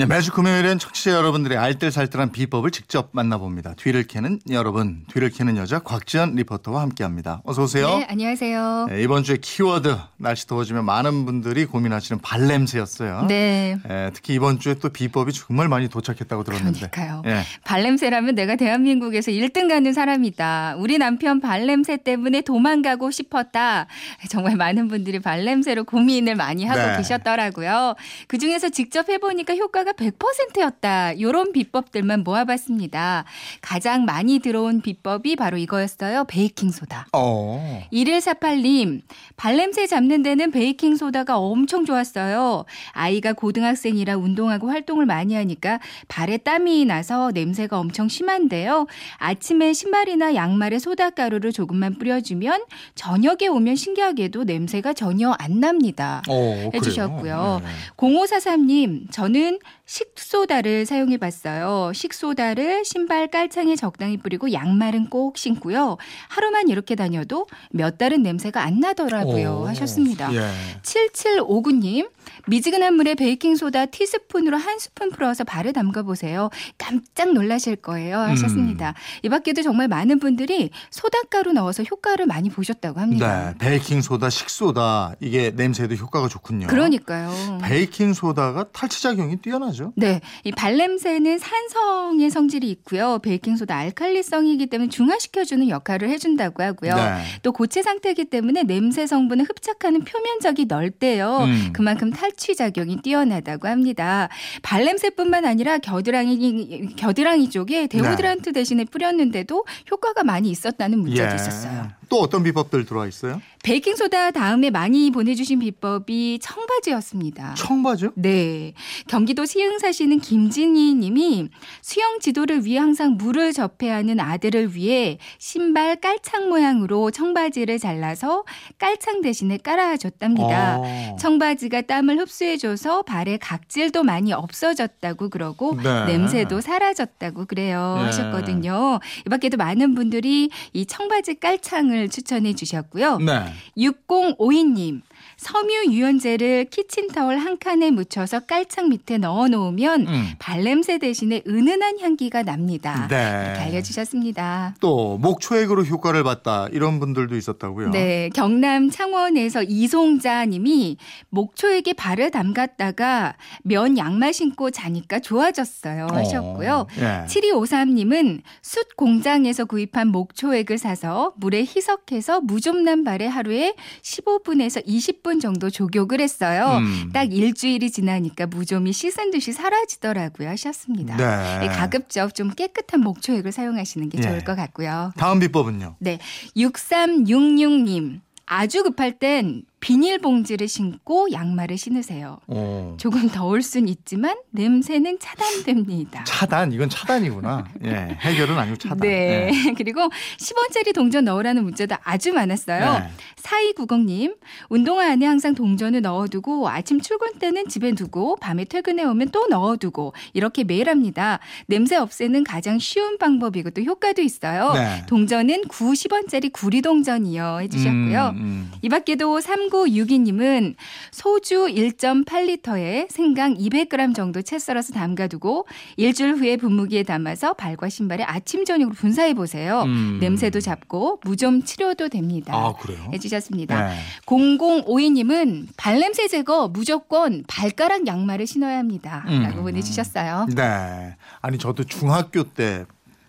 네, 매주 금요일엔 청취자 여러분들의 알뜰살뜰한 비법을 직접 만나봅니다. 뒤를 캐는 여러분, 뒤를 캐는 여자 곽지연 리포터와 함께합니다. 어서 오세요. 네, 안녕하세요. 네, 이번 주에 키워드 날씨 더워지면 많은 분들이 고민하시는 발냄새였어요. 네. 네, 특히 이번 주에 또 비법이 정말 많이 도착했다고 들었는데. 그러니까요. 예. 발냄새라면 내가 대한민국에서 1등 가는 사람이다. 우리 남편 발냄새 때문에 도망가고 싶었다. 정말 많은 분들이 발냄새로 고민을 많이 하고 네. 계셨더라고요. 그 중에서 직접 해보니까 효과가 100%였다. 이런 비법들만 모아봤습니다. 가장 많이 들어온 비법이 바로 이거였어요. 베이킹소다. 어. 2148님, 발냄새 잡는 데는 베이킹소다가 엄청 좋았어요. 아이가 고등학생이라 운동하고 활동을 많이 하니까 발에 땀이 나서 냄새가 엄청 심한데요. 아침에 신발이나 양말에 소다가루를 조금만 뿌려주면 저녁에 오면 신기하게도 냄새가 전혀 안 납니다. 어, 해주셨고요. 네. 0543님, 저는 식소다를 사용해 봤어요. 식소다를 신발 깔창에 적당히 뿌리고 양말은 꼭 신고요. 하루만 이렇게 다녀도 몇 달은 냄새가 안 나더라고요. 오. 하셨습니다. 예. 7759님, 미지근한 물에 베이킹소다 티스푼으로 한 스푼 풀어서 발에 담가 보세요. 깜짝 놀라실 거예요. 하셨습니다. 이 밖에도 정말 많은 분들이 소다가루 넣어서 효과를 많이 보셨다고 합니다. 네, 베이킹 소다, 식소다 이게 냄새에도 효과가 좋군요. 그러니까요. 베이킹 소다가 탈취 작용이 뛰어나죠. 네, 이 발냄새는 산성의 성질이 있고요. 베이킹소다 알칼리성이기 때문에 중화시켜주는 역할을 해준다고 하고요. 네. 또 고체 상태이기 때문에 냄새 성분을 흡착하는 표면적이 넓대요. 음. 그만큼 탈취 작용이 뛰어나다고 합니다. 발냄새뿐만 아니라 겨드랑이 겨드랑이 쪽에 데오드란트 대신에 뿌렸는데도 효과가 많이 있었다는 문자도 예. 있었어요. 또 어떤 비법들 들어와 있어요? 베이킹 소다 다음에 많이 보내주신 비법이 청바지였습니다. 청바지요? 네. 경기도 시흥 사시는 김진희 님이 수영 지도를 위해 항상 물을 접해야 하는 아들을 위해 신발 깔창 모양으로 청바지를 잘라서 깔창 대신에 깔아줬답니다. 어. 청바지가 땀을 흡수해줘서 발에 각질도 많이 없어졌다고 그러고 네. 냄새도 사라졌다고 그래요 네. 하셨거든요. 이 밖에도 많은 분들이 이 청바지 깔창을 추천해 주셨고요. 네. 6052님. 섬유 유연제를 키친타월 한 칸에 묻혀서 깔창 밑에 넣어 놓으면 음. 발냄새 대신에 은은한 향기가 납니다. 네. 이렇게 알려주셨습니다. 또 목초액으로 효과를 봤다 이런 분들도 있었다고요. 네, 경남 창원에서 이송자 님이 목초액에 발을 담갔다가 면 양말 신고 자니까 좋아졌어요 하셨고요. 어, 예. 7253님은 숯 공장에서 구입한 목초액을 사서 물에 희석해서 무좀난 발에 하루에 15분에서 20분 정도 조격을 했어요. 음. 딱 일주일이 지나니까 무좀이 씻은 듯이 사라지더라고요 하셨습니다. 네. 예, 가급적 좀 깨끗한 목초액을 사용하시는 게 예. 좋을 것 같고요. 다음 비법은요. 네. 6366님. 아주 급할 땐 비닐봉지를 신고 양말을 신으세요. 어. 조금 더울 순 있지만 냄새는 차단됩니다. 차단 이건 차단이구나. 예. 해결은 아니고 차단. 네. 예. 그리고 10원짜리 동전 넣으라는 문자도 아주 많았어요. 네. 4290님, 운동화 안에 항상 동전을 넣어두고 아침 출근 때는 집에 두고 밤에 퇴근해 오면 또 넣어두고 이렇게 매일 합니다. 냄새 없애는 가장 쉬운 방법이고 또 효과도 있어요. 네. 동전은 9, 10원짜리 구리동전이요 해주셨고요. 음, 음. 이 밖에도 3962님은 소주 1.8리터에 생강 200g 정도 채 썰어서 담가두고 일주일 후에 분무기에 담아서 발과 신발에 아침 저녁으로 분사해 보세요. 음. 냄새도 잡고 무좀 치료도 됩니다. 아 그래요? 해주셨습니다. 네. 0052님은 발냄새 제거 무조건 발가락 양말을 신어야 합니다. 음. 라고 보내주셨어요. 네. 아니 저도 중학교 때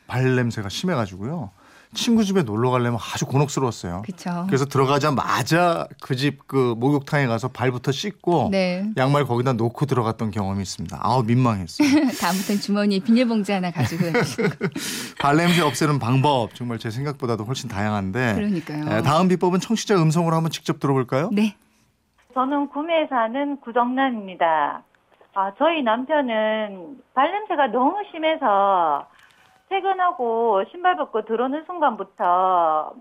발냄새가 심해가지고요. 친구 집에 놀러 가려면 아주 곤혹스러웠어요. 그렇죠. 그래서 들어가자마자 그 집 그 목욕탕에 가서 발부터 씻고 네. 양말 거기다 놓고 들어갔던 경험이 있습니다. 아우 민망했어요. 다음부터는 주머니에 비닐봉지 하나 가지고. 발냄새 없애는 방법 정말 제 생각보다도 훨씬 다양한데 그러니까요. 에, 다음 비법은 청취자 음성으로 한번 직접 들어볼까요? 네. 저는 구미에 사는 구정란입니다. 아, 저희 남편은 발냄새가 너무 심해서 퇴근하고 신발 벗고 들어오는 순간부터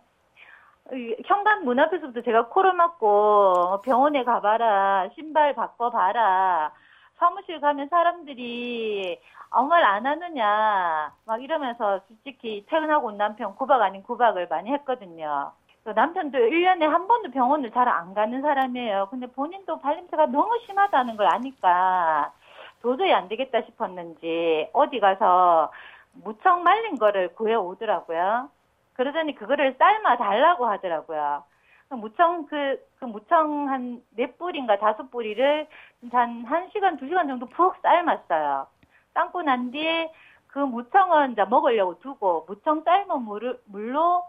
이 현관 문 앞에서부터 제가 코를 막고 병원에 가봐라, 신발 바꿔봐라, 사무실 가면 사람들이 아무 말 안 하느냐 막 이러면서 솔직히 퇴근하고 온 남편 구박 아닌 구박을 많이 했거든요. 또 남편도 1년에 한 번도 병원을 잘 안 가는 사람이에요. 근데 본인도 발냄새가 너무 심하다는 걸 아니까 도저히 안 되겠다 싶었는지 어디 가서 무청 말린 거를 구해 오더라고요. 그러더니 그거를 삶아 달라고 하더라고요. 그 무청 그, 그 무청 한 네 뿌리인가 다섯 뿌리를 한 1시간, 2시간 정도 푹 삶았어요. 삶고 난 뒤에 그 무청은 이제 먹으려고 두고 무청 삶은 물을, 물로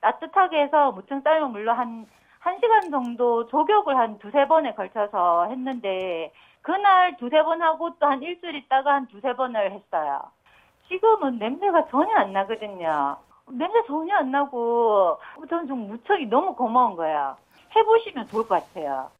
따뜻하게 해서 무청 삶은 물로 한 1시간 정도 조격을 한 두세 번에 걸쳐서 했는데 그날 두세 번 하고 또 한 일주일 있다가 한 두세 번을 했어요. 지금은 냄새가 전혀 안 나거든요. 냄새 전혀 안 나고 저는 좀 무청이 너무 고마운 거예요. 해보시면 좋을 것 같아요.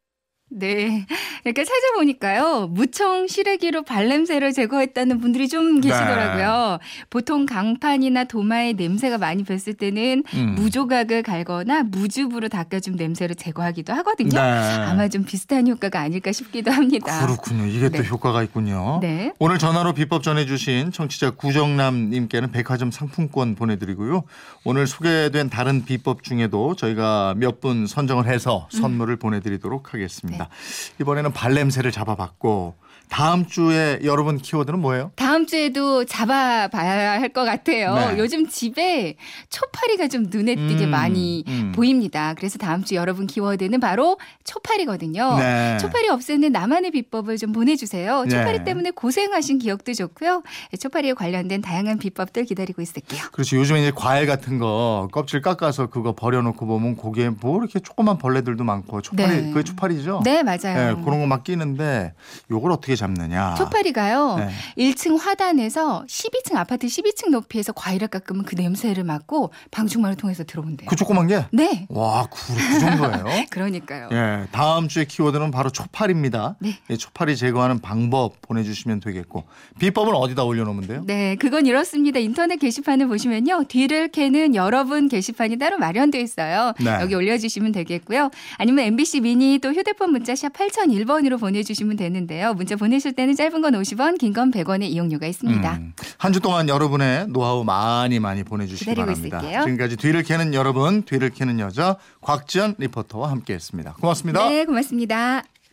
네. 이렇게 찾아보니까요. 무청 시래기로 발냄새를 제거했다는 분들이 좀 계시더라고요. 보통 강판이나 도마에 냄새가 많이 뱄을 때는 음. 무조각을 갈거나 무즙으로 닦아준 냄새를 제거하기도 하거든요. 네. 아마 좀 비슷한 효과가 아닐까 싶기도 합니다. 그렇군요. 이게 또 네. 효과가 있군요. 네. 오늘 전화로 비법 전해주신 청취자 구정남님께는 백화점 상품권 보내드리고요. 오늘 소개된 다른 비법 중에도 저희가 몇 분 선정을 해서 음. 선물을 보내드리도록 하겠습니다. 네. 이번에는 발냄새를 잡아봤고 다음 주에 여러분 키워드는 뭐예요? 다음 주에도 잡아봐야 할 것 같아요. 네. 요즘 집에 초파리가 좀 눈에 띄게 음, 많이 음. 보입니다. 그래서 다음 주 여러분 키워드는 바로 초파리거든요. 네. 초파리 없애는 나만의 비법을 좀 보내주세요. 네. 초파리 때문에 고생하신 기억도 좋고요. 초파리에 관련된 다양한 비법들 기다리고 있을게요. 그렇죠. 요즘에 이제 과일 같은 거 껍질 깎아서 그거 버려놓고 보면 거기에 뭐 이렇게 조그만 벌레들도 많고 초파리 네. 그게 초파리죠? 네, 맞아요. 네, 그런 거 막 끼는데 요걸 어떻게 잡느냐? 초파리가요. 네. 1층 화단에서 12층 아파트 12층 높이에서 과일을 깎으면 그 냄새를 맡고 방충망을 통해서 들어온대요. 그 조그만 게? 네. 와, 그, 그 정도예요? 그러니까요. 예, 다음 주에 키워드는 바로 초파리입니다. 네. 예, 초파리 제거하는 방법 보내주시면 되겠고 비법은 어디다 올려놓으면 돼요? 네, 그건 이렇습니다. 인터넷 게시판을 보시면요. 뒤를 캐는 여러분 게시판이 따로 마련돼 있어요. 네. 여기 올려주시면 되겠고요. 아니면 MBC 미니 또 휴대폰 문자 샵 8001번으로 보내주시면 되는데요. 문자 보내 실 때는 짧은 건 50원, 긴 건 100원의 이용료가 있습니다. 음, 한주 동안 여러분의 노하우 많이 많이 보내주시기 바랍니다. 있을게요. 지금까지 뒤를 캐는 여러분, 뒤를 캐는 여자 곽지연 리포터와 함께했습니다. 고맙습니다. 네, 고맙습니다.